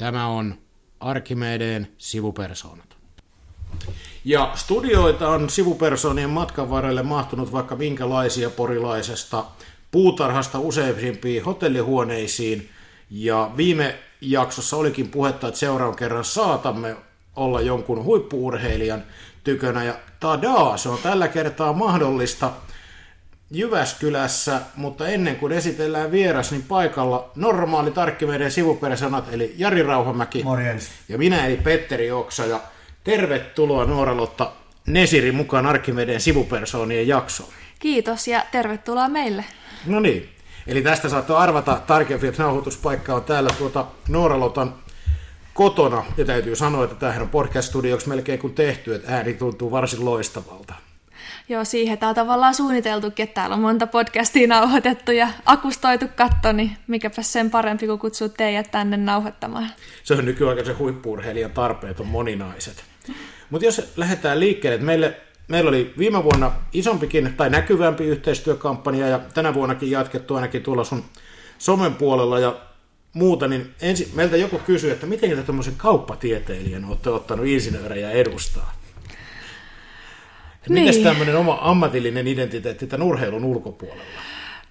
Tämä on Arkimedeen sivupersoonat. Ja studioita on sivupersoonien matkan varrelle mahtunut vaikka minkälaisia porilaisesta puutarhasta useimpiin hotellihuoneisiin. Ja viime jaksossa olikin puhetta, että seuraavan kerran saatamme olla jonkun huippuurheilijan tykönä. Ja tadaa, se on tällä kertaa mahdollista Jyväskylässä, mutta ennen kuin esitellään vieras, niin paikalla normaali tarkkimeiden sivuperäsanat, eli Jari Rauhamäki Morjens. ja minä eli Petteri Oksa. Ja tervetuloa Nuoralotta Nesiri mukaan Arkimedeen sivupersoonien jaksoon. Kiitos ja tervetuloa meille. No niin, eli tästä saattoi arvata tarkempi, että nauhoituspaikka on täällä tuota Nooralotan kotona. Ja täytyy sanoa, että tämähän on podcast-studioksi melkein kuin tehty, että ääni tuntuu varsin loistavalta. Joo, siihen tämä on tavallaan suunniteltukin, että täällä on monta podcastia nauhoitettu ja akustoitu katto, niin mikäpä sen parempi kuin kutsua teidät tänne nauhoittamaan. Se on nykyaikaisen huippuurheilijan tarpeet on moninaiset. Mutta jos lähdetään liikkeelle, että meille, meillä oli viime vuonna isompikin tai näkyvämpi yhteistyökampanja ja tänä vuonnakin jatkettu ainakin tuolla sun somen puolella ja muuta, niin ensin meiltä joku kysyi, että miten te tämmöisen kauppatieteilijän olette ottanut insinöörejä edustaa? Niin. Mites tämmöinen oma ammatillinen identiteetti tämän urheilun ulkopuolella?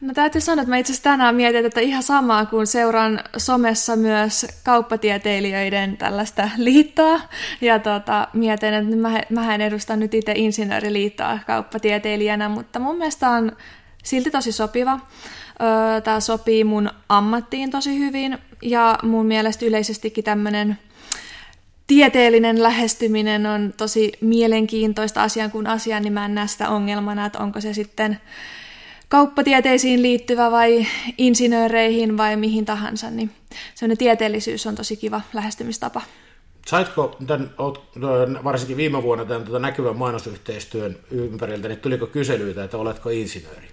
No täytyy sanoa, että mä itse asiassa tänään mietin että ihan samaa, kun seuraan somessa myös kauppatieteilijöiden tällaista liittoa. Ja tota, mietin, että mä, mä en edusta nyt itse insinööriliittoa kauppatieteilijänä, mutta mun mielestä on silti tosi sopiva. Tämä sopii mun ammattiin tosi hyvin ja mun mielestä yleisestikin tämmöinen tieteellinen lähestyminen on tosi mielenkiintoista asian kuin asian, niin mä en näe sitä ongelmana, että onko se sitten kauppatieteisiin liittyvä vai insinööreihin vai mihin tahansa, niin sellainen tieteellisyys on tosi kiva lähestymistapa. Saitko tämän, varsinkin viime vuonna tämän tuota näkyvän mainosyhteistyön ympäriltä, niin tuliko kyselyitä, että oletko insinööri?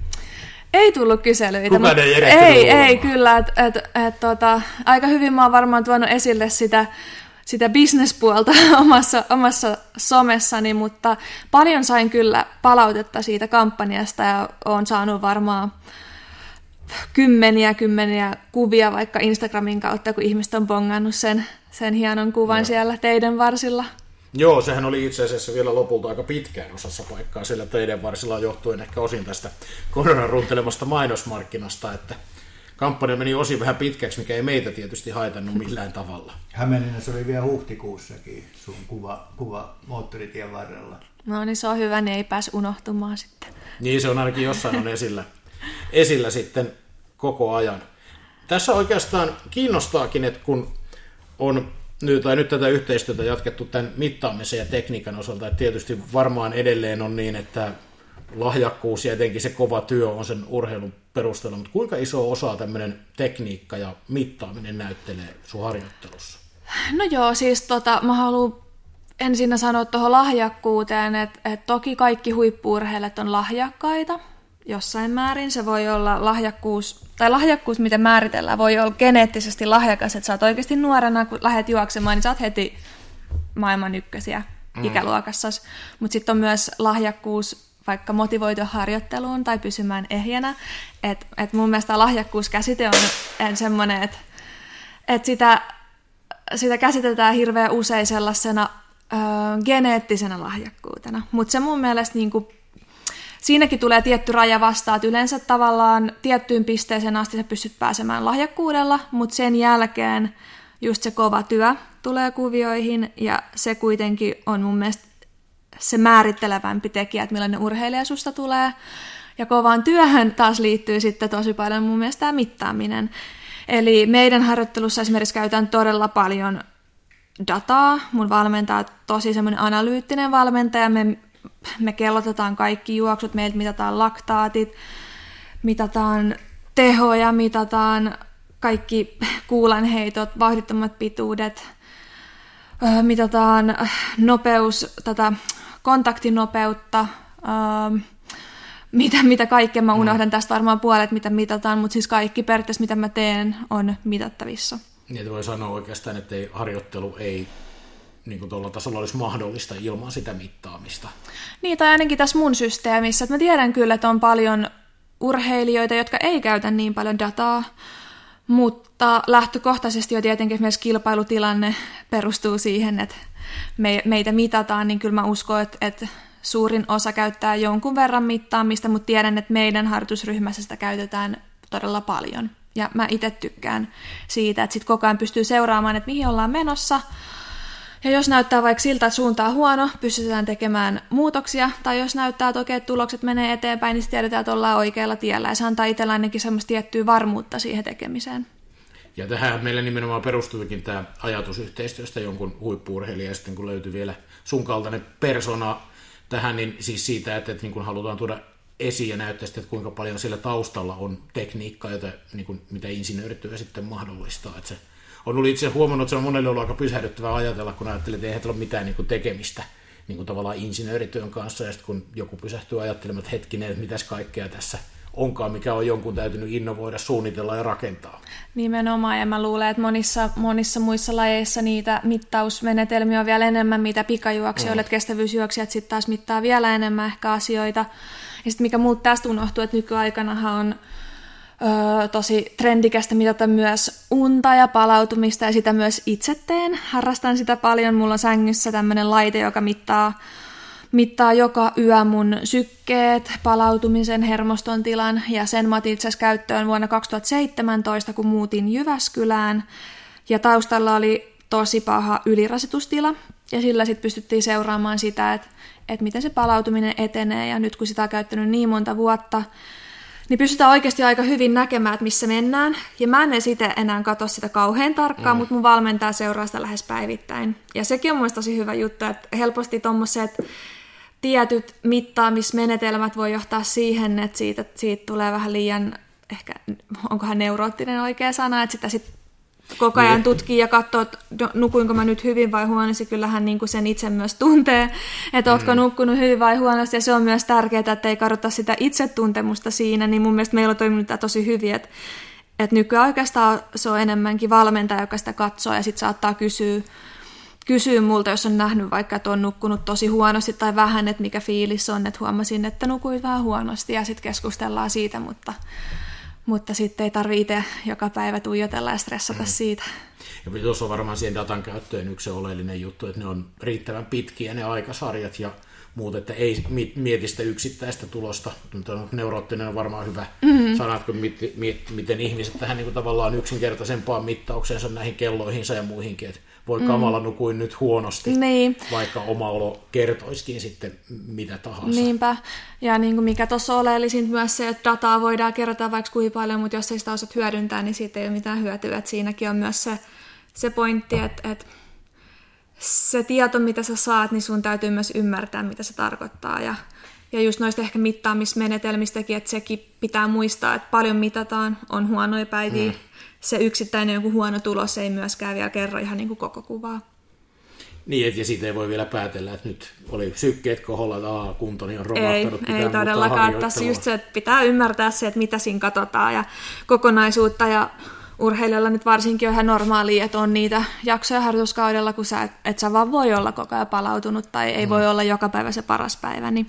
Ei tullut kyselyitä. Kukaan ei Ei, ei kyllä. Et, et, et, tota, aika hyvin mä oon varmaan tuonut esille sitä sitä bisnespuolta omassa, omassa somessani, mutta paljon sain kyllä palautetta siitä kampanjasta ja olen saanut varmaan kymmeniä kymmeniä kuvia vaikka Instagramin kautta, kun ihmiset on bongannut sen, sen hienon kuvan no. siellä teidän varsilla. Joo, sehän oli itse asiassa vielä lopulta aika pitkään osassa paikkaa siellä teidän varsilla johtuen ehkä osin tästä koronan runtelemasta mainosmarkkinasta, että kampanja meni osin vähän pitkäksi, mikä ei meitä tietysti haitannut millään tavalla. Hämeenlinnassa oli vielä huhtikuussakin sun kuva, kuva moottoritien varrella. No niin se on hyvä, niin ei pääs unohtumaan sitten. Niin se on ainakin jossain on esillä, esillä sitten koko ajan. Tässä oikeastaan kiinnostaakin, että kun on nyt, tai nyt tätä yhteistyötä jatkettu tämän mittaamisen ja tekniikan osalta, että tietysti varmaan edelleen on niin, että lahjakkuus ja etenkin se kova työ on sen urheilun perusteella, mutta kuinka iso osa tämmöinen tekniikka ja mittaaminen näyttelee sun harjoittelussa? No joo, siis tota, mä haluan ensin sanoa tuohon lahjakkuuteen, että, että toki kaikki huippuurheilijat on lahjakkaita jossain määrin. Se voi olla lahjakkuus, tai lahjakkuus, mitä määritellään, voi olla geneettisesti lahjakas, että sä oot oikeasti nuorena, kun lähdet juoksemaan, niin sä oot heti maailman ykkösiä mm. ikäluokassa. Mutta sitten on myös lahjakkuus vaikka motivoitu harjoitteluun tai pysymään ehjänä. Et, et mun mielestä lahjakkuuskäsite on semmoinen, että et sitä, sitä käsitetään hirveän usein sellaisena ö, geneettisenä lahjakkuutena. Mutta se mun mielestä niinku, siinäkin tulee tietty raja vastaan, että yleensä tavallaan tiettyyn pisteeseen asti sä pystyt pääsemään lahjakkuudella, mutta sen jälkeen just se kova työ tulee kuvioihin ja se kuitenkin on mun mielestä se määrittelevämpi tekijä, että millainen urheilija susta tulee. Ja kovaan työhön taas liittyy sitten tosi paljon mun mielestä tämä mittaaminen. Eli meidän harjoittelussa esimerkiksi käytetään todella paljon dataa. Mun valmentaja on tosi semmoinen analyyttinen valmentaja. Me, me kellotetaan kaikki juoksut, meiltä mitataan laktaatit, mitataan tehoja, mitataan kaikki kuulanheitot, vauhdittomat pituudet, mitataan nopeus, tätä kontaktinopeutta, ähm, mitä, mitä kaikkea mä mm. unohdan mm. tästä varmaan puolet, mitä mitataan, mutta siis kaikki periaatteessa, mitä mä teen, on mitattavissa. Niin, voi sanoa oikeastaan, että ei, harjoittelu ei niin kuin tuolla tasolla olisi mahdollista ilman sitä mittaamista. Niin, tai ainakin tässä mun systeemissä. Että mä tiedän kyllä, että on paljon urheilijoita, jotka ei käytä niin paljon dataa, Mutta lähtökohtaisesti jo tietenkin esimerkiksi kilpailutilanne perustuu siihen, että me, meitä mitataan, niin kyllä mä uskon, että, että suurin osa käyttää jonkun verran mittaamista, mutta tiedän, että meidän harjoitusryhmässä sitä käytetään todella paljon. Ja mä itse tykkään siitä, että sitten koko ajan pystyy seuraamaan, että mihin ollaan menossa. Ja jos näyttää vaikka siltä, että suunta on huono, pystytään tekemään muutoksia. Tai jos näyttää, että okei, tulokset menee eteenpäin, niin tiedetään, että ollaan oikealla tiellä. Ja se antaa itsellä ainakin semmoista tiettyä varmuutta siihen tekemiseen. Ja tähän meillä nimenomaan perustuikin tämä ajatus yhteistyöstä jonkun huippuurheilija, ja sitten kun löytyi vielä sun kaltainen persona tähän, niin siis siitä, että, että niin kun halutaan tuoda esiin ja näyttää sitten, että kuinka paljon siellä taustalla on tekniikkaa, jota, niin kuin, mitä insinöörityö sitten mahdollistaa. Että se on ollut itse huomannut, että se on monelle ollut aika pysähdyttävää ajatella, kun ajattelee, että eihän ole mitään niin kuin tekemistä niin kuin tavallaan insinöörityön kanssa, ja sitten kun joku pysähtyy ajattelemaan, että hetkinen, että mitäs kaikkea tässä onkaan, mikä on jonkun täytynyt innovoida, suunnitella ja rakentaa. Nimenomaan, ja mä luulen, että monissa, monissa muissa lajeissa niitä mittausmenetelmiä on vielä enemmän, mitä pikajuoksijoille, mm. kestävyysjuoksijat sitten taas mittaa vielä enemmän ehkä asioita. Ja sitten mikä muut tästä unohtuu, että nykyaikanahan on öö, tosi trendikästä mitata myös unta ja palautumista, ja sitä myös itse teen. Harrastan sitä paljon, mulla on sängyssä tämmöinen laite, joka mittaa mittaa joka yö mun sykkeet, palautumisen, hermoston tilan. Ja sen mä itse käyttöön vuonna 2017, kun muutin Jyväskylään. Ja taustalla oli tosi paha ylirasitustila. Ja sillä sitten pystyttiin seuraamaan sitä, että, että miten se palautuminen etenee ja nyt kun sitä on käyttänyt niin monta vuotta, niin pystytään oikeasti aika hyvin näkemään, että missä mennään. Ja mä en edes itse enää katso sitä kauhean tarkkaan, mm. mutta mun valmentaja seuraa sitä lähes päivittäin. Ja sekin on mielestäni tosi hyvä juttu, että helposti tuommoiset tietyt mittaamismenetelmät voi johtaa siihen, että siitä, siitä tulee vähän liian, ehkä onkohan neuroottinen oikea sana, että sitä sitten koko ajan niin. tutkii ja katsoo, että no, nukuinko mä nyt hyvin vai huonosti, kyllähän niin kuin sen itse myös tuntee, että ootko mm. nukkunut hyvin vai huonosti, ja se on myös tärkeää, että ei kadota sitä itsetuntemusta siinä, niin mun mielestä meillä on toiminut tämä tosi hyvin, että, että nykyään oikeastaan se on enemmänkin valmentaja, joka sitä katsoo, ja sitten saattaa kysyä kysyy multa, jos on nähnyt vaikka, että on nukkunut tosi huonosti tai vähän, että mikä fiilis on, että huomasin, että nukuit vähän huonosti ja sitten keskustellaan siitä, mutta, mutta sitten ei tarvitse joka päivä tuijotella ja stressata mm. siitä. Ja tuossa on varmaan siihen datan käyttöön yksi oleellinen juttu, että ne on riittävän pitkiä ne aikasarjat ja muut, että ei mieti sitä yksittäistä tulosta. Neuroottinen on varmaan hyvä mm-hmm. sana, että miten ihmiset tähän niin kuin tavallaan yksinkertaisempaan mittaukseensa näihin kelloihinsa ja muihinkin, että voi mm. kamala nukuin nyt huonosti, niin. vaikka oma olo kertoisikin sitten mitä tahansa. Niinpä, ja niin kuin mikä tuossa oleellisin myös se, että dataa voidaan kerätä vaikka kuinka paljon, mutta jos ei sitä osaat hyödyntää, niin siitä ei ole mitään hyötyä. Että siinäkin on myös se, se pointti, että, että se tieto, mitä sä saat, niin sun täytyy myös ymmärtää, mitä se tarkoittaa. Ja, ja just noista ehkä mittaamismenetelmistäkin, että sekin pitää muistaa, että paljon mitataan, on huonoja päiviä, mm se yksittäinen joku huono tulos ei myöskään vielä kerro ihan niin kuin koko kuvaa. Niin, et, ja siitä ei voi vielä päätellä, että nyt oli sykkeet koholla, että aa, kuntoni on romahtanut. Ei, ei todellakaan. Tässä just se, että pitää ymmärtää se, että mitä siinä katsotaan ja kokonaisuutta. Ja urheilijoilla nyt varsinkin on ihan normaalia, että on niitä jaksoja harjoituskaudella, kun sä et, et sä vaan voi olla koko ajan palautunut tai ei mm. voi olla joka päivä se paras päivä, niin,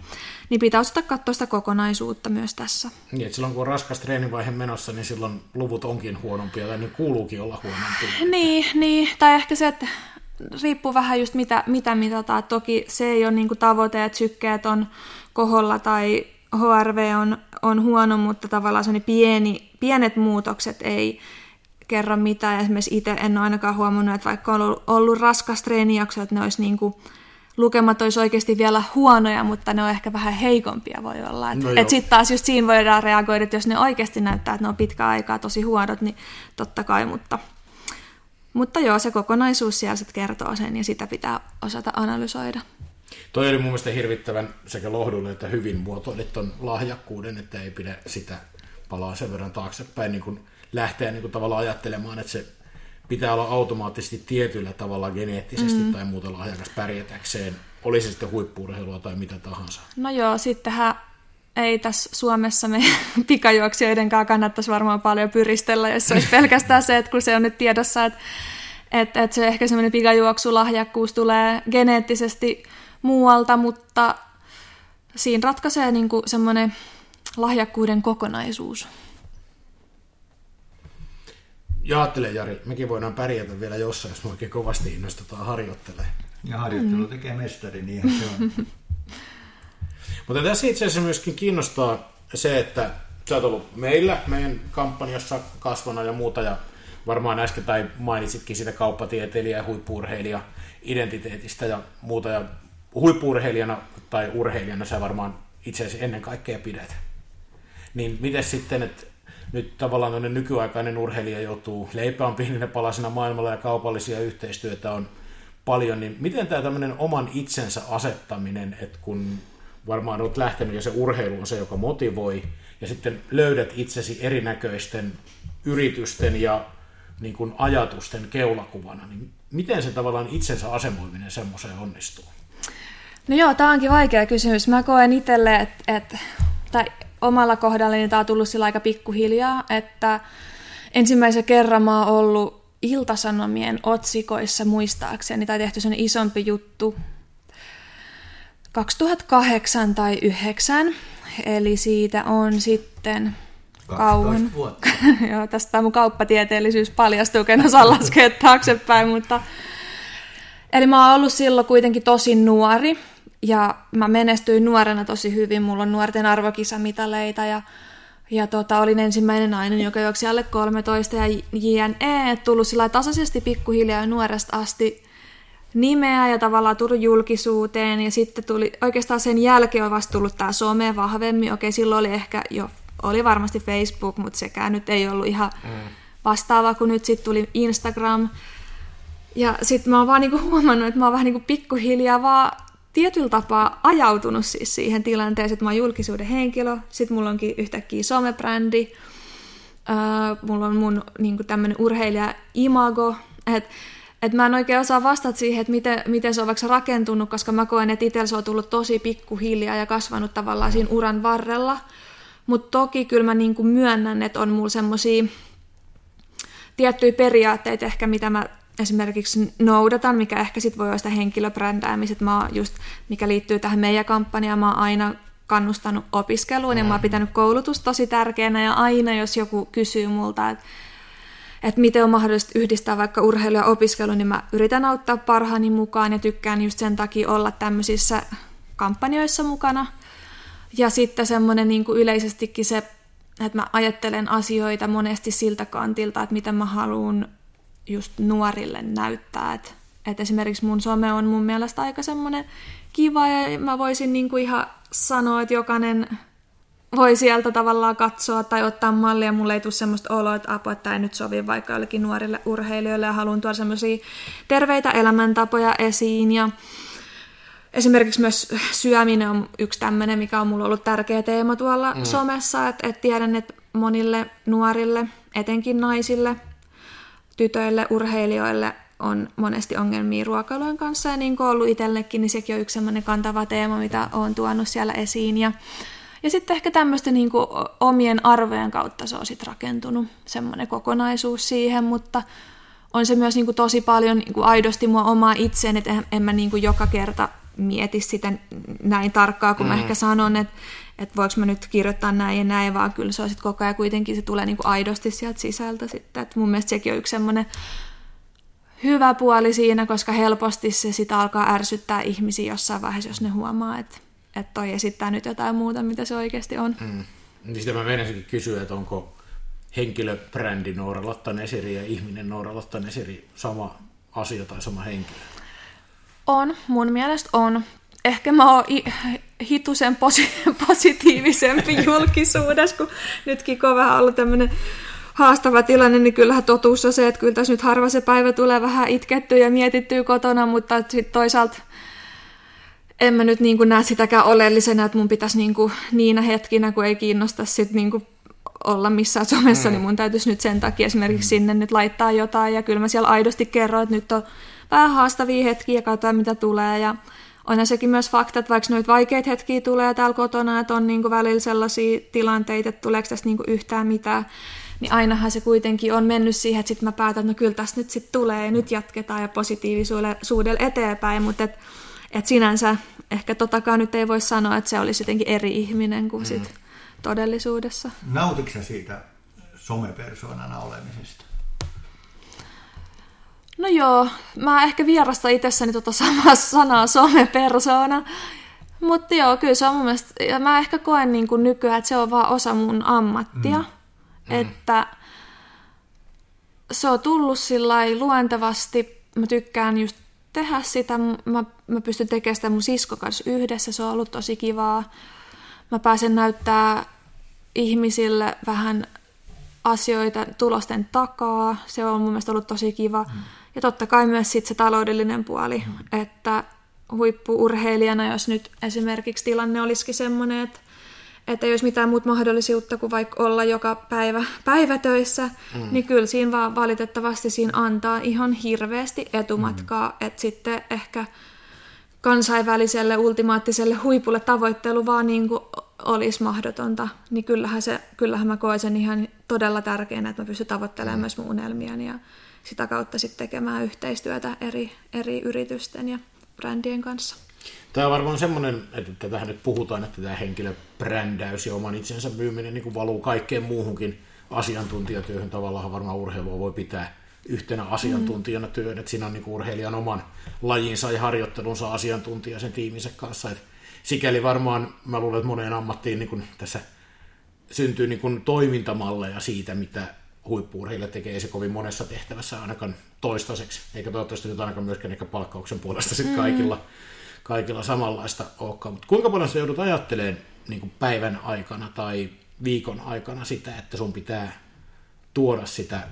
niin pitää osata katsoa sitä kokonaisuutta myös tässä. Niin, silloin kun on raskas treenivaihe menossa, niin silloin luvut onkin huonompia tai niin kuuluukin olla huonompia. Niin, niin, tai ehkä se, että riippuu vähän just mitä, mitä mitataan. Toki se ei ole niin tavoite, että sykkeet on koholla tai HRV on, on huono, mutta tavallaan se pieni, pienet muutokset ei, kerro mitään. Esimerkiksi itse en ole ainakaan huomannut, että vaikka on ollut, ollut raskas treenijakso, että ne olisi niin kuin, lukemat olisi oikeasti vielä huonoja, mutta ne on ehkä vähän heikompia voi olla. No et sitten taas just siinä voidaan reagoida, että jos ne oikeasti näyttää, että ne on pitkä aikaa tosi huonot, niin totta kai, mutta, mutta joo, se kokonaisuus siellä sitten kertoo sen ja sitä pitää osata analysoida. Toi oli mun mielestä hirvittävän sekä lohdullinen että hyvin muotoilit ton lahjakkuuden, että ei pidä sitä palaa sen verran taaksepäin niin kuin lähteä niin kuin tavallaan ajattelemaan, että se pitää olla automaattisesti tietyllä tavalla geneettisesti mm. tai muuta lahjakas pärjätäkseen, oli se sitten huippuurheilua tai mitä tahansa. No joo, sittenhän ei tässä Suomessa me pikajuoksijoiden kanssa kannattaisi varmaan paljon pyristellä, jos se olisi pelkästään se, että kun se on nyt tiedossa, että, että, että se ehkä semmoinen pikajuoksulahjakkuus tulee geneettisesti muualta, mutta siinä ratkaisee niin kuin semmoinen lahjakkuuden kokonaisuus. Ja ajattelen Jari, mekin voidaan pärjätä vielä jossain, jos me oikein kovasti innostetaan harjoittelee. Ja harjoittelu mm. tekee mestari, niin se on. Mutta tässä itse asiassa myöskin kiinnostaa se, että sä oot ollut meillä, meidän kampanjassa kasvona ja muuta, ja varmaan äsken tai mainitsitkin sitä kauppatieteilijä ja huippuurheilija identiteetistä ja muuta, ja huippuurheilijana tai urheilijana sä varmaan itse asiassa ennen kaikkea pidät. Niin miten sitten, että nyt tavallaan nykyaikainen urheilija joutuu leipään pieninä palasina maailmalla ja kaupallisia yhteistyötä on paljon, niin miten tämä tämmöinen oman itsensä asettaminen, että kun varmaan olet lähtenyt ja se urheilu on se, joka motivoi, ja sitten löydät itsesi erinäköisten yritysten ja niin kuin ajatusten keulakuvana, niin miten se tavallaan itsensä asemoiminen semmoiseen onnistuu? No joo, tämä onkin vaikea kysymys. Mä koen itselle, että, että tai omalla kohdallani tämä on tullut sillä aika pikkuhiljaa, että ensimmäisen kerran mä oon ollut Iltasanomien otsikoissa muistaakseni, tai tehty sen isompi juttu 2008 tai 2009, eli siitä on sitten kauan. Joo, tästä tämä mun kauppatieteellisyys paljastuu, kun osaa laskea taaksepäin, mutta... Eli mä oon ollut silloin kuitenkin tosi nuori, ja mä menestyin nuorena tosi hyvin. Mulla on nuorten arvokisamitaleita ja, ja tota, olin ensimmäinen nainen, joka juoksi alle 13 ja JNE, tullut sillä tasaisesti pikkuhiljaa nuoresta asti nimeä ja tavallaan tullut julkisuuteen ja sitten tuli oikeastaan sen jälkeen on vasta tullut tämä some vahvemmin. Okei, silloin oli ehkä jo, oli varmasti Facebook, mutta sekään nyt ei ollut ihan mm. vastaava, kun nyt sitten tuli Instagram. Ja sitten mä oon vaan niinku huomannut, että mä oon vähän niinku pikkuhiljaa vaan tietyllä tapaa ajautunut siis siihen tilanteeseen, että mä oon julkisuuden henkilö, sitten mulla onkin yhtäkkiä somebrändi, uh, mulla on mun niin tämmöinen urheilija-imago, että et mä en oikein osaa vastata siihen, että miten, miten se on vaikka rakentunut, koska mä koen, että itsellä se on tullut tosi pikkuhiljaa ja kasvanut tavallaan siinä uran varrella. Mutta toki kyllä mä niin myönnän, että on mulla semmoisia tiettyjä periaatteita ehkä, mitä mä esimerkiksi noudatan, mikä ehkä sitten voi olla sitä henkilöbrändäämistä, mä oon just, mikä liittyy tähän meidän kampanjaan, mä oon aina kannustanut opiskeluun mm. ja mä oon pitänyt koulutus tosi tärkeänä ja aina jos joku kysyy multa, että että miten on mahdollista yhdistää vaikka urheilu ja opiskelu, niin mä yritän auttaa parhaani mukaan ja tykkään just sen takia olla tämmöisissä kampanjoissa mukana. Ja sitten semmoinen niin yleisestikin se, että mä ajattelen asioita monesti siltä kantilta, että miten mä haluan just nuorille näyttää. Että et esimerkiksi mun some on mun mielestä aika semmoinen kiva ja mä voisin niinku ihan sanoa, että jokainen voi sieltä tavallaan katsoa tai ottaa mallia. Mulle ei tule semmoista oloa, että apua, että ei nyt sovi vaikka jollekin nuorille urheilijoille ja haluan tuoda semmoisia terveitä elämäntapoja esiin ja Esimerkiksi myös syöminen on yksi tämmöinen, mikä on mulla ollut tärkeä teema tuolla mm. somessa, että, että tiedän, että monille nuorille, etenkin naisille, tytöille, urheilijoille on monesti ongelmia ruokailujen kanssa, ja niin kuin ollut itsellekin, niin sekin on yksi sellainen kantava teema, mitä olen tuonut siellä esiin. Ja, ja sitten ehkä tämmöistä niin kuin omien arvojen kautta se on sitten rakentunut, semmoinen kokonaisuus siihen, mutta on se myös niin kuin tosi paljon niin kuin aidosti mua omaa itseen, että en, en mä niin kuin joka kerta mieti sitä näin tarkkaa, kun mm. mä ehkä sanon, että että voiko mä nyt kirjoittaa näin ja näin, vaan kyllä se on sitten koko ajan kuitenkin, se tulee niinku aidosti sieltä sisältä sitten. Et mun mielestä sekin on yksi semmoinen hyvä puoli siinä, koska helposti se sitä alkaa ärsyttää ihmisiä jossain vaiheessa, jos ne huomaa, että, että toi esittää nyt jotain muuta, mitä se oikeasti on. Mm. Niin sitä mä menisinkin kysyä, että onko henkilöbrändi Noora Lottanesiri ja ihminen Noora Lottanesiri sama asia tai sama henkilö? On, mun mielestä on ehkä mä oon hitusen posi- positiivisempi julkisuudessa, kun nytkin kun on vähän ollut tämmöinen haastava tilanne, niin kyllähän totuus on se, että kyllä tässä nyt harva se päivä tulee vähän itkettyä ja mietittyä kotona, mutta sitten toisaalta en mä nyt niin kuin näe sitäkään oleellisena, että mun pitäisi niin kuin niinä hetkinä, kun ei kiinnosta sit niin kuin olla missään somessa, mm. niin mun täytyisi nyt sen takia esimerkiksi sinne nyt laittaa jotain. Ja kyllä mä siellä aidosti kerron, että nyt on vähän haastavia hetkiä ja katsotaan mitä tulee. Ja on sekin myös fakta, että vaikka noita vaikeita hetkiä tulee täällä kotona, että on niinku välillä sellaisia tilanteita, että tuleeko tästä niinku yhtään mitään, niin ainahan se kuitenkin on mennyt siihen, että sitten mä päätän, että no kyllä tästä nyt sitten tulee ja nyt jatketaan ja positiivisuudella eteenpäin, mutta et, et sinänsä ehkä totakaan nyt ei voi sanoa, että se olisi jotenkin eri ihminen kuin mm. sit todellisuudessa. Nautitko siitä somepersoonana olemisesta? No joo, mä ehkä vierasta itsessäni tota samaa sanaa somepersona. Mutta joo, kyllä se on mun mielestä, ja mä ehkä koen niin kuin nykyään, että se on vaan osa mun ammattia. Mm. Että se on tullut sillä luontevasti, mä tykkään just tehdä sitä, mä, mä pystyn tekemään sitä mun sisko kanssa yhdessä, se on ollut tosi kivaa. Mä pääsen näyttää ihmisille vähän asioita tulosten takaa, se on mun mielestä ollut tosi kiva. Mm. Ja totta kai myös sit se taloudellinen puoli, mm. että huippuurheilijana, jos nyt esimerkiksi tilanne olisikin semmoinen, että, että ei olisi mitään muuta mahdollisuutta kuin vaikka olla joka päivä päivätöissä, mm. niin kyllä siinä vaan valitettavasti siinä antaa ihan hirveästi etumatkaa, mm. että sitten ehkä kansainväliselle ultimaattiselle huipulle tavoittelu vaan niin kuin olisi mahdotonta, niin kyllähän, se, kyllähän mä koen sen ihan todella tärkeänä, että mä pystyn tavoittelemaan mm. myös mun unelmiani ja sitä kautta sitten tekemään yhteistyötä eri, eri yritysten ja brändien kanssa. Tämä on varmaan semmoinen, että tähän nyt puhutaan, että tämä henkilöbrändäys ja oman itsensä myyminen niin kuin valuu kaikkeen muuhunkin asiantuntijatyöhön. Tavallaan varmaan urheilua voi pitää yhtenä asiantuntijana työn, että siinä on niin kuin urheilijan oman lajinsa ja harjoittelunsa asiantuntija sen tiiminsä kanssa. Että sikäli varmaan mä luulen, että moneen ammattiin niin kuin tässä syntyy niin kuin toimintamalleja siitä, mitä huippuurheilija tekee se kovin monessa tehtävässä ainakaan toistaiseksi, eikä toivottavasti nyt ainakaan myöskään ehkä palkkauksen puolesta sit kaikilla, mm. kaikilla samanlaista olekaan. Mutta kuinka paljon sä joudut ajattelemaan niin kuin päivän aikana tai viikon aikana sitä, että sun pitää tuoda sitä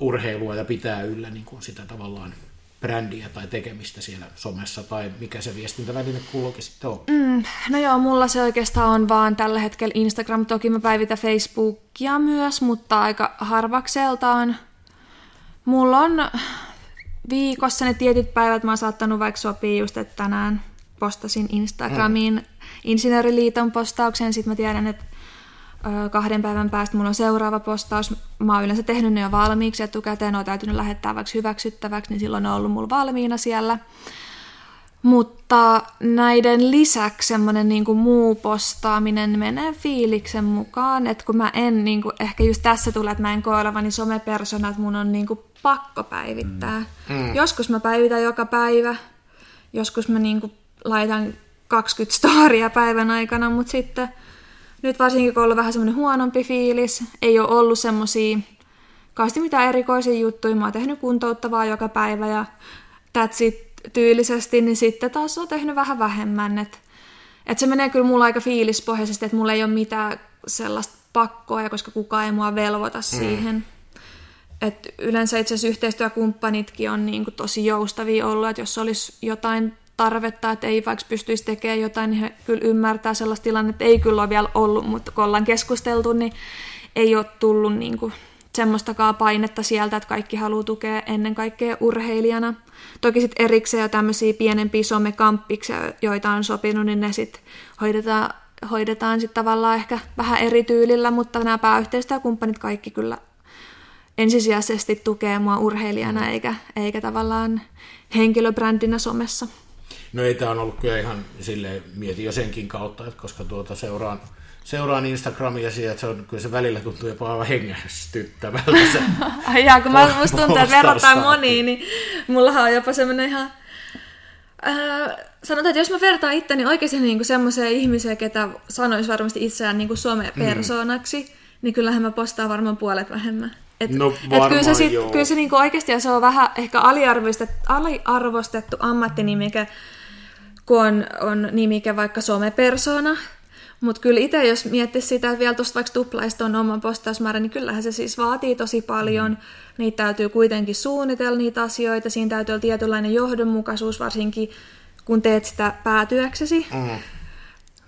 urheilua ja pitää yllä niin kuin sitä tavallaan brändiä tai tekemistä siellä somessa tai mikä se viestintäväline kulloinkin sitten on? Mm, no joo, mulla se oikeastaan on vaan tällä hetkellä Instagram. Toki mä päivitän Facebookia myös, mutta aika harvakseltaan. Mulla on viikossa ne tietyt päivät, mä oon saattanut vaikka sopia just, että tänään postasin Instagramiin mm. Insinööriliiton postauksen, sitten mä tiedän, että kahden päivän päästä mulla on seuraava postaus. Mä oon yleensä tehnyt ne jo valmiiksi etukäteen, ne on täytynyt lähettää vaikka hyväksyttäväksi, niin silloin ne on ollut mulla valmiina siellä. Mutta näiden lisäksi semmoinen niin muu postaaminen menee fiiliksen mukaan, että kun mä en, niin kuin, ehkä just tässä tulee, että mä en koe olevani somepersona, että mun on niin kuin, pakko päivittää. Mm. mm. Joskus mä päivitän joka päivä, joskus mä niin kuin, laitan 20 storia päivän aikana, mutta sitten nyt varsinkin kun on ollut vähän semmoinen huonompi fiilis, ei ole ollut semmoisia kasti mitään erikoisia juttuja, mä oon tehnyt kuntouttavaa joka päivä ja that's it tyylisesti, niin sitten taas on tehnyt vähän vähemmän. Että et se menee kyllä mulla aika fiilispohjaisesti, että mulla ei ole mitään sellaista pakkoa, koska kukaan ei mua velvoita mm. siihen. Et yleensä itse asiassa yhteistyökumppanitkin on niin kuin tosi joustavia ollut, että jos olisi jotain tarvetta, että ei vaikka pystyisi tekemään jotain, niin he kyllä ymmärtää sellaista tilannetta, ei kyllä ole vielä ollut, mutta kun ollaan keskusteltu, niin ei ole tullut niin kuin semmoistakaan painetta sieltä, että kaikki haluaa tukea ennen kaikkea urheilijana. Toki sitten erikseen jo tämmöisiä pienempiä somekamppiksia, joita on sopinut, niin ne sitten hoidetaan, hoidetaan sitten tavallaan ehkä vähän eri tyylillä, mutta nämä pääyhteistyökumppanit kaikki kyllä ensisijaisesti tukee mua urheilijana eikä, eikä tavallaan henkilöbrändinä somessa. No ei tämä on ollut kyllä ihan silleen, mietin jo senkin kautta, että koska tuota seuraan, seuraan Instagramia siihen, että se on, kyllä se välillä tuntuu jopa aivan hengästyttävältä se Ai jaa, kun mä, musta tuntuu, että verrataan moniin, niin mullahan on jopa semmoinen ihan... Äh, sanotaan, että jos mä vertaan itteni oikeasti niin kuin semmoiseen ihmiseen, ketä sanoisi varmasti itseään niin kuin some-persoonaksi, mm. niin kyllähän mä postaan varmaan puolet vähemmän. Et, no varmaan, et kyllä se, sit, kyllä se niinku oikeasti, ja se on vähän ehkä aliarvostettu, aliarvostettu ammattinimike, kun on, on nimike vaikka somepersona. Mutta kyllä itse, jos miettisi sitä, että vielä tuosta vaikka tuplaista on oma postausmäärä, niin kyllähän se siis vaatii tosi paljon. Mm. Niitä täytyy kuitenkin suunnitella niitä asioita, siinä täytyy olla tietynlainen johdonmukaisuus, varsinkin kun teet sitä päätyöksesi. Mm.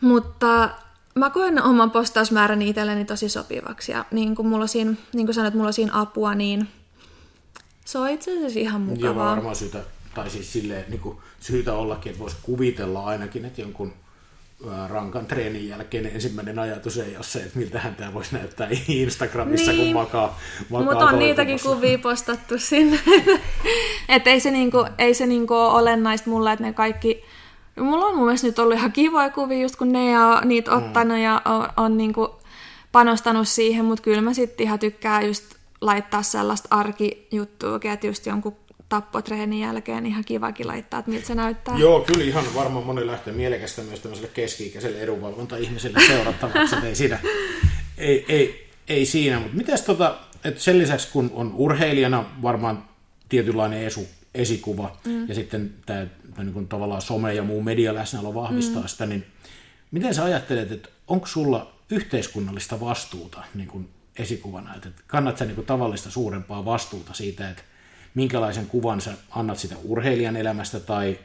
Mutta mä koen oman postausmääräni itselleni tosi sopivaksi. Ja niin kuin, mulla siinä, niin kuin sanoit, mulla on siinä apua, niin se on itse asiassa ihan mukavaa. Ja varmaan syytä, tai siis silleen, niin kuin syytä ollakin, että voisi kuvitella ainakin, että jonkun rankan treenin jälkeen ensimmäinen ajatus ei ole se, että miltähän tämä voisi näyttää Instagramissa, niin. kun makaa, makaa Mutta on niitäkin kuvia postattu sinne. että ei se, niinku, ei se niinku ole olennaista mulle, että ne kaikki Mulla on mun mielestä nyt ollut ihan kivoja kuvia, just kun ne on niitä mm. ottanut mm. ja on, on niinku panostanut siihen, mutta kyllä mä sitten ihan tykkään just laittaa sellaista arkijuttua, että just jonkun tappotreenin jälkeen ihan kivakin laittaa, että miltä se näyttää. Joo, kyllä ihan varmaan moni lähtee mielekästä myös tämmöiselle keski-ikäiselle edunvalvonta-ihmiselle seurattavaksi, ei siinä, ei, ei, ei siinä. Mutta miten tota, että sen lisäksi kun on urheilijana varmaan tietynlainen esu, esikuva mm. ja sitten tämä, niin tavallaan some ja muu media läsnäolo vahvistaa mm. sitä, niin miten sä ajattelet, että onko sulla yhteiskunnallista vastuuta niin kuin esikuvana, että kannatko sä niin kuin tavallista suurempaa vastuuta siitä, että minkälaisen kuvan sä annat sitä urheilijan elämästä tai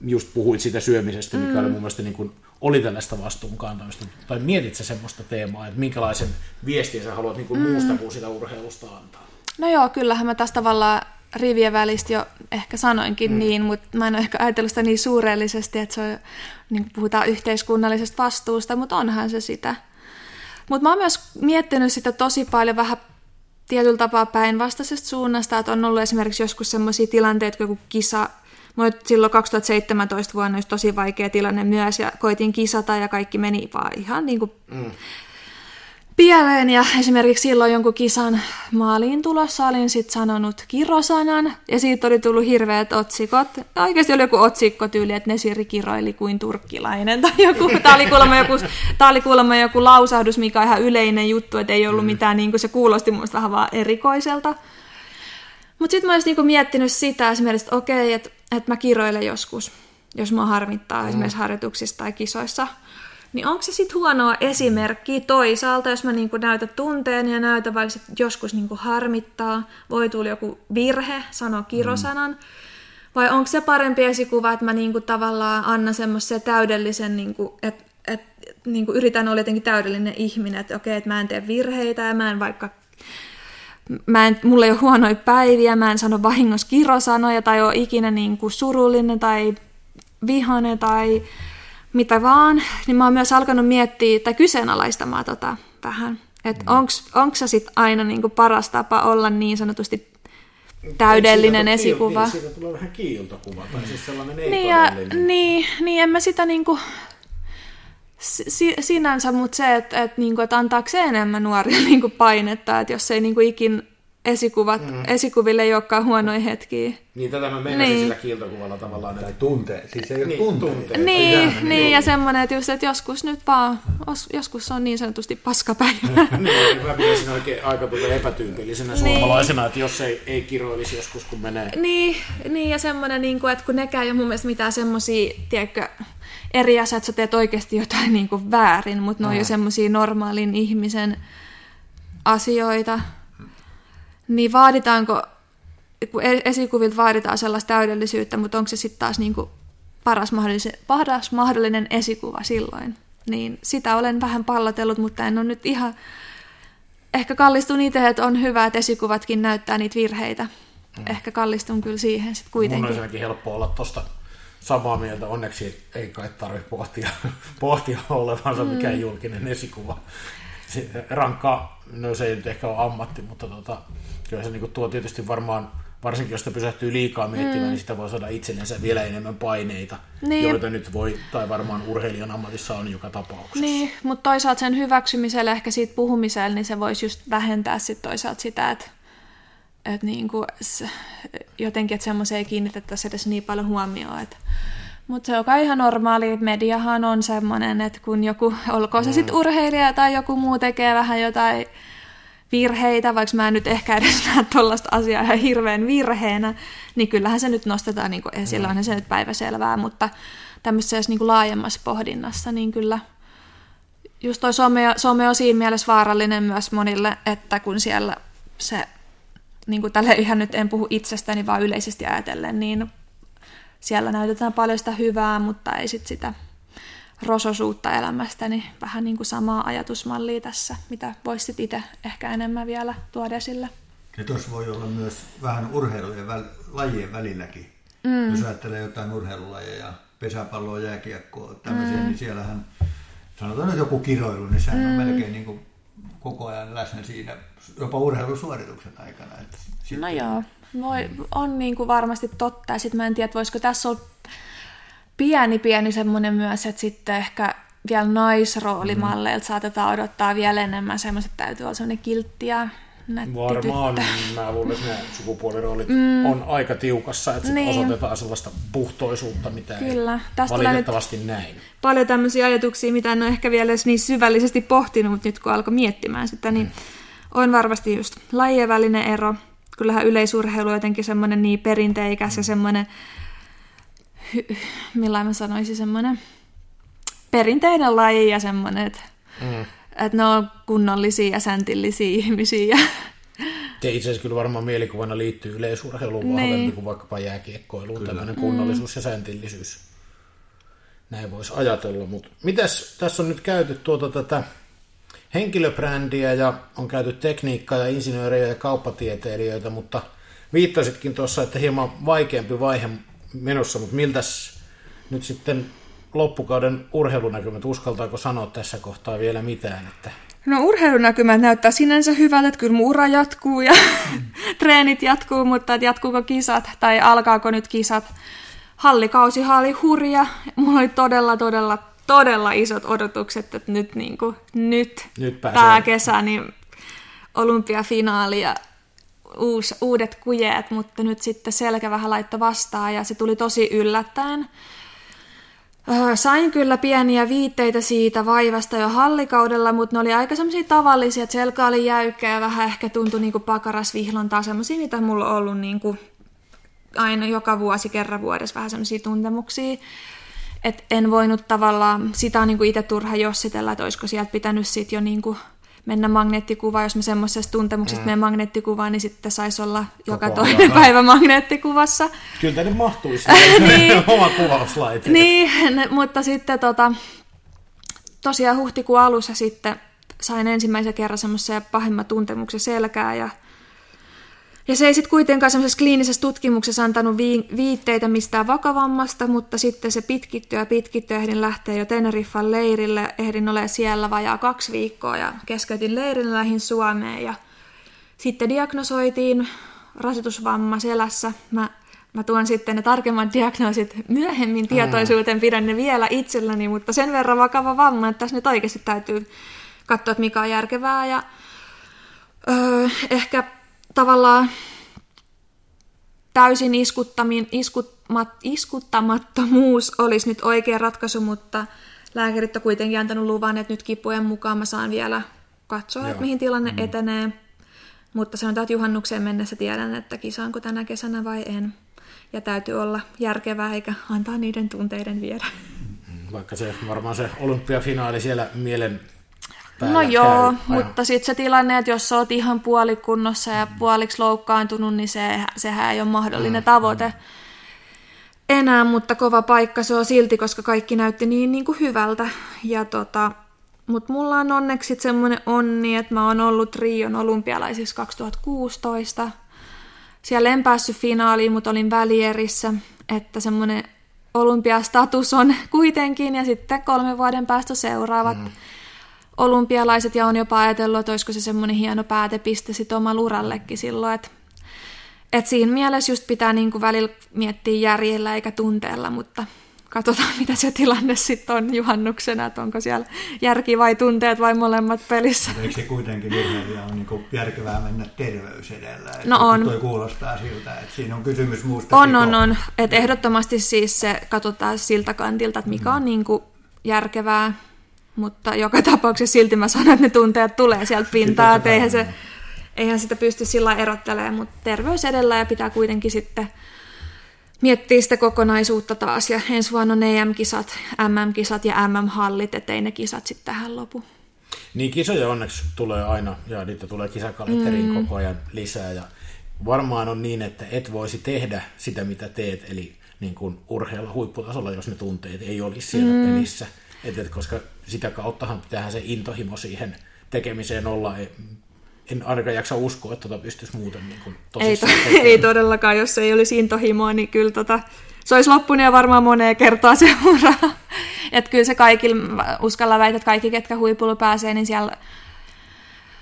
just puhuit siitä syömisestä, mikä mm. oli mun mielestä niin kuin, oli tällaista vastuunkantamista, tai mietit sä semmoista teemaa, että minkälaisen viestin sä haluat niin kuin mm. muusta kuin sitä urheilusta antaa? No joo, kyllähän mä tästä tavallaan rivien välistä jo ehkä sanoinkin mm. niin, mutta mä en ole ehkä ajatellut sitä niin suurellisesti, että se on, niin puhutaan yhteiskunnallisesta vastuusta, mutta onhan se sitä. Mutta mä oon myös miettinyt sitä tosi paljon vähän tietyllä tapaa päinvastaisesta suunnasta, että on ollut esimerkiksi joskus sellaisia tilanteita, kun joku kisa, Mulla silloin 2017 vuonna olisi tosi vaikea tilanne myös ja koitin kisata ja kaikki meni vaan ihan niin kuin mm pieleen ja esimerkiksi silloin jonkun kisan maaliin tulossa olin sitten sanonut kirosanan ja siitä oli tullut hirveät otsikot. Oikeasti oli joku otsikko tyyli, että Nesiri kiroili kuin turkkilainen tai joku. Tämä oli kuulemma joku, oli kuulemma joku lausahdus, mikä on ihan yleinen juttu, että ei ollut mm. mitään, niin kuin se kuulosti mun vähän vaan erikoiselta. Mutta sitten mä olisin niin miettinyt sitä esimerkiksi, että okei, että, että mä kiroilen joskus, jos mua harmittaa mm. esimerkiksi harjoituksissa tai kisoissa – niin onko se sitten huonoa esimerkkiä toisaalta, jos mä niinku näytän tunteen ja näytän vaikka joskus niinku harmittaa, voi tulla joku virhe, sano kirosanan, mm. vai onko se parempi esikuva, että mä niinku tavallaan annan semmoisen täydellisen, niinku, että et, niinku yritän olla jotenkin täydellinen ihminen, että okei, että mä en tee virheitä ja mä en vaikka mä en, mulla ei ole huonoja päiviä, mä en sano vahingossa kirosanoja tai ole ikinä niin kuin surullinen tai vihane tai mitä vaan, niin mä oon myös alkanut miettiä tai kyseenalaistamaan tota vähän. Että mm. onko se sitten aina niinku paras tapa olla niin sanotusti täydellinen siitä esikuva. Niin, siitä tulee vähän kiiltokuva, tai siis sellainen ei niin, ja, niin, niin, en mä sitä niinku, si, sinänsä, mutta se, että et, niinku, et antaako se enemmän nuoria niinku painetta, että jos ei niinku ikin esikuvat, mm. esikuville ei olekaan huonoja hetkiä. Niin, tätä mä meinasin niin. sillä kiiltokuvalla tavallaan. Tai tunte, siis ei ole niin, tunteita. Niin, niin, niin, ja semmoinen, että, just, että joskus nyt vaan, joskus on niin sanotusti paskapäivä. niin, mä pitäisin oikein aika tuota epätyypillisenä niin. suomalaisena, että jos ei, ei kiroilisi joskus, kun menee. Niin, niin ja semmoinen, niin kuin, että kun nekään ei ole mun mielestä mitään semmoisia, tiedätkö, eri asiat, että sä teet oikeasti jotain niin kuin väärin, mutta ne on jo semmoisia normaalin ihmisen asioita, niin vaaditaanko, kun e- esikuvilta vaaditaan sellaista täydellisyyttä, mutta onko se sitten taas niin kuin paras, mahdollinen, paras mahdollinen esikuva silloin? Niin sitä olen vähän pallotellut, mutta en ole nyt ihan... Ehkä kallistun itse, että on hyvä, että esikuvatkin näyttää niitä virheitä. Mm. Ehkä kallistun kyllä siihen sitten kuitenkin. Mun on helppo olla tuosta samaa mieltä. Onneksi ei kai tarvitse pohtia, pohtia olevansa mm. mikään julkinen esikuva. Rankkaa, no se ei nyt ehkä ole ammatti, mutta tota, kyllä se niin tuo tietysti varmaan, varsinkin jos sitä pysähtyy liikaa miettimään, mm. niin sitä voi saada itsellensä vielä enemmän paineita, niin. joita nyt voi, tai varmaan urheilijan ammatissa on joka tapauksessa. Niin, mutta toisaalta sen hyväksymisellä, ehkä siitä puhumisella, niin se voisi just vähentää sit toisaalta sitä, että että niin kuin, jotenkin, että semmoiseen ei kiinnitettäisi edes niin paljon huomioon, että mutta se on kai ihan normaali, mediahan on semmoinen, että kun joku, olkoon se sitten mm. urheilija tai joku muu tekee vähän jotain virheitä, vaikka mä en nyt ehkä edes näe tuollaista asiaa ihan hirveän virheenä, niin kyllähän se nyt nostetaan niin esille, onhan se nyt päiväselvää, mutta tämmöisessä niin laajemmassa pohdinnassa, niin kyllä just toi some, some on siinä mielessä vaarallinen myös monille, että kun siellä se, niin kuin tälle ihan nyt en puhu itsestäni, vaan yleisesti ajatellen, niin siellä näytetään paljon sitä hyvää, mutta ei sit sitä rososuutta elämästä, niin vähän niin kuin samaa ajatusmallia tässä, mitä voisit itse ehkä enemmän vielä tuoda esille. Ja tuossa voi olla myös vähän urheilujen väl, lajien välilläkin. Mm. Jos ajattelee jotain urheilulajeja, pesäpalloa, jääkiekkoa, tämmöisiä, mm. niin siellähän sanotaan nyt joku kiroilu, niin sehän mm. on melkein niin kuin koko ajan läsnä siinä, jopa urheilusuorituksen aikana. Että sitten... No joo, voi, on niin kuin varmasti totta. Ja sitten mä en tiedä, voisiko tässä olla pieni pieni semmoinen myös, että sitten ehkä vielä naisroolimalleilta mm. saatetaan odottaa vielä enemmän semmoista, että täytyy olla semmoinen kiltti ja Varmaan, tyttö. mä luulen, että ne sukupuoliroolit mm. on aika tiukassa, että niin. Osoitetaan sellaista puhtoisuutta, mitä Kyllä. ei Tästä nyt valitettavasti näin. paljon tämmöisiä ajatuksia, mitä en ole ehkä vielä edes niin syvällisesti pohtinut, mutta nyt kun alkoi miettimään sitä, niin on varmasti just lajien välinen ero. Kyllähän yleisurheilu on jotenkin semmoinen niin perinteikäs ja semmoinen, millä mä sanoisin, semmoinen perinteinen laji ja semmoinen, että, Mm. että ne on kunnollisia ja säntillisiä ihmisiä. Ja itse asiassa kyllä varmaan mielikuvana liittyy yleisurheiluun Niin. vahvempi kuin vaikkapa jääkiekkoiluun, tämmöinen kunnollisuus ja säntillisyys. Näin voisi ajatella, mutta mitäs tässä on nyt käyty tuota tätä henkilöbrändiä ja on käyty tekniikkaa ja insinöörejä ja kauppatieteilijöitä, mutta viittasitkin tuossa, että hieman vaikeampi vaihe menossa, mutta miltäs nyt sitten loppukauden urheilunäkymät, uskaltaako sanoa tässä kohtaa vielä mitään, että No urheilunäkymät näyttää sinänsä hyvältä, että kyllä mun ura jatkuu ja treenit jatkuu, mutta että jatkuuko kisat tai alkaako nyt kisat. Hallikausihan oli hurja. Mulla oli todella, todella, todella isot odotukset, että nyt, niin kuin, nyt, Nyt pääsee. tämä kesä niin olympiafinaali ja uus, uudet kujeet, mutta nyt sitten selkä vähän laittoi vastaan ja se tuli tosi yllättäen. Sain kyllä pieniä viitteitä siitä vaivasta jo hallikaudella, mutta ne oli aika semmoisia tavallisia, että selkä oli jäykkä ja vähän ehkä tuntui niinku pakarasvihlontaa, semmoisia, mitä mulla on ollut niinku aina joka vuosi, kerran vuodessa vähän semmoisia tuntemuksia. Et en voinut tavallaan, sitä on niinku itse turha jossitella, että olisiko sieltä pitänyt sit jo niinku mennä magneettikuvaan, jos mä semmoisesta tuntemuksesta mm. menen magneettikuvaan, niin sitten saisi olla joka ajan. toinen päivä magneettikuvassa. kyllä tänne mahtuisi Niin. oma kuvauslaite. Niin, ne- mutta sitten tota, tosiaan huhtikuun alussa sitten sain ensimmäisen kerran semmoisen pahimman tuntemuksen selkää ja ja se ei sitten kuitenkaan semmoisessa kliinisessä tutkimuksessa antanut vi- viitteitä mistään vakavammasta, mutta sitten se pitkittyi ja pitkittyi. Ehdin lähteä jo Teneriffan leirille, ehdin ole siellä vajaa kaksi viikkoa ja keskeytin leirin lähin Suomeen. Ja sitten diagnosoitiin rasitusvamma selässä. Mä, mä tuon sitten ne tarkemmat diagnoosit myöhemmin tietoisuuteen, pidän ne vielä itselläni, mutta sen verran vakava vamma, että tässä nyt oikeasti täytyy katsoa, että mikä on järkevää. Ja öö, ehkä tavallaan täysin iskuttamin, iskutmat, iskuttamattomuus olisi nyt oikea ratkaisu, mutta lääkärit on kuitenkin antanut luvan, että nyt kipujen mukaan mä saan vielä katsoa, Joo. että mihin tilanne mm. etenee. Mutta sanotaan, että juhannukseen mennessä tiedän, että kisaanko tänä kesänä vai en. Ja täytyy olla järkevää eikä antaa niiden tunteiden viedä. Vaikka se varmaan se olympiafinaali siellä mielen No joo, käy. mutta sitten se tilanne, että jos sä oot ihan puolikunnossa ja puoliksi loukkaantunut, niin se, sehän ei ole mahdollinen tavoite enää, mutta kova paikka se on silti, koska kaikki näytti niin, niin kuin hyvältä. Ja tota, mutta mulla on onneksi semmoinen onni, että mä oon ollut Rion olympialaisissa 2016. Siellä en päässyt finaaliin, mutta olin välierissä, että semmoinen olympiastatus on kuitenkin, ja sitten kolmen vuoden päästä seuraavat mm. Olympialaiset, ja on jopa ajatellut, että olisiko se semmoinen hieno päätepiste sitten omalle urallekin silloin, että et siinä mielessä just pitää niinku välillä miettiä järjellä eikä tunteella, mutta katsotaan mitä se tilanne sitten on juhannuksena, että onko siellä järki vai tunteet vai molemmat pelissä. Eikö se kuitenkin urheilija on niin järkevää mennä terveys edellä? Että No on. Toi kuulostaa siltä, että siinä on kysymys muusta. On, on, on. Et ehdottomasti siis se katsotaan siltä kantilta, että mikä on niinku järkevää, mutta joka tapauksessa silti mä sanon, että ne tunteet tulee sieltä pintaa, että eihän, se, eihän sitä pysty sillä erottelemaan, mutta terveys edellä ja pitää kuitenkin sitten miettiä sitä kokonaisuutta taas. Ja ensi vuonna on EM-kisat, MM-kisat ja MM-hallit, ettei ne kisat sitten tähän lopu. Niin kisoja onneksi tulee aina ja niitä tulee kisakalenteriin mm. koko ajan lisää ja varmaan on niin, että et voisi tehdä sitä mitä teet, eli niin kuin urheilla huipputasolla, jos ne tunteet ei olisi siellä mm. pelissä. Et, et, koska sitä kauttahan pitäähän se intohimo siihen tekemiseen olla. En ainakaan jaksa uskoa, että tota pystyisi muuten niin kuin Ei, to, ei todellakaan, jos ei olisi intohimoa, niin kyllä tota, se olisi loppunut ja varmaan moneen kertaa se ura. Että kyllä se kaikilla, uskalla väitä, että kaikki, ketkä huipulla pääsee, niin siellä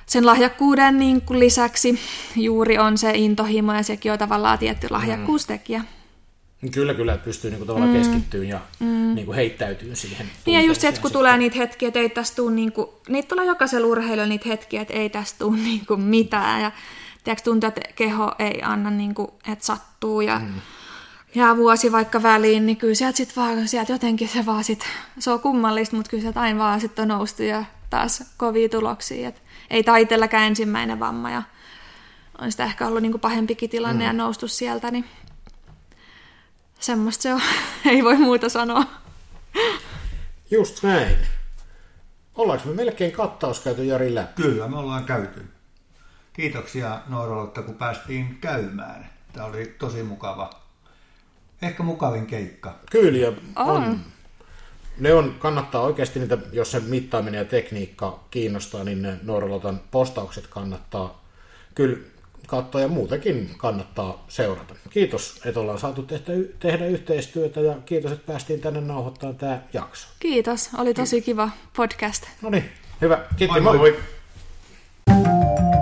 sen lahjakkuuden niin kuin lisäksi juuri on se intohimo ja sekin on tavallaan tietty lahjakkuustekijä. Kyllä, kyllä, että pystyy niinku tavallaan mm. keskittyyn ja mm. niinku heittäytyy siihen. Niin ja just se, että kun tulee niitä hetkiä, että ei tästä tule, niinku, niitä tulee jokaisella urheilijoilla niitä hetkiä, että ei tästä tule niinku mitään. Ja tiedätkö, tuntuu, että keho ei anna, niinku, että sattuu ja mm. jää vuosi vaikka väliin, niin kyllä sieltä sit vaan, sieltä jotenkin se vaan sit, se on kummallista, mutta kyllä sieltä aina vaan sitten on noustu ja taas kovia tuloksia. Et ei taitelläkään ensimmäinen vamma ja on sitä ehkä ollut niinku pahempikin tilanne mm. ja noustu sieltä, niin semmoista se on. ei voi muuta sanoa. Just näin. Ollaanko me melkein kattaus käyty Jari läpi? Kyllä, me ollaan käyty. Kiitoksia Noorolta, kun päästiin käymään. Tämä oli tosi mukava. Ehkä mukavin keikka. Kyllä, ja on. on. Ne on, kannattaa oikeasti niitä, jos se mittaaminen ja tekniikka kiinnostaa, niin ne Noorolotan postaukset kannattaa kyllä kautta ja muutenkin kannattaa seurata. Kiitos, että ollaan saatu tehtä, tehdä yhteistyötä ja kiitos, että päästiin tänne nauhoittamaan tämä jakso. Kiitos, oli tosi kiva podcast. No niin, hyvä. Kiitti, moi moi. moi.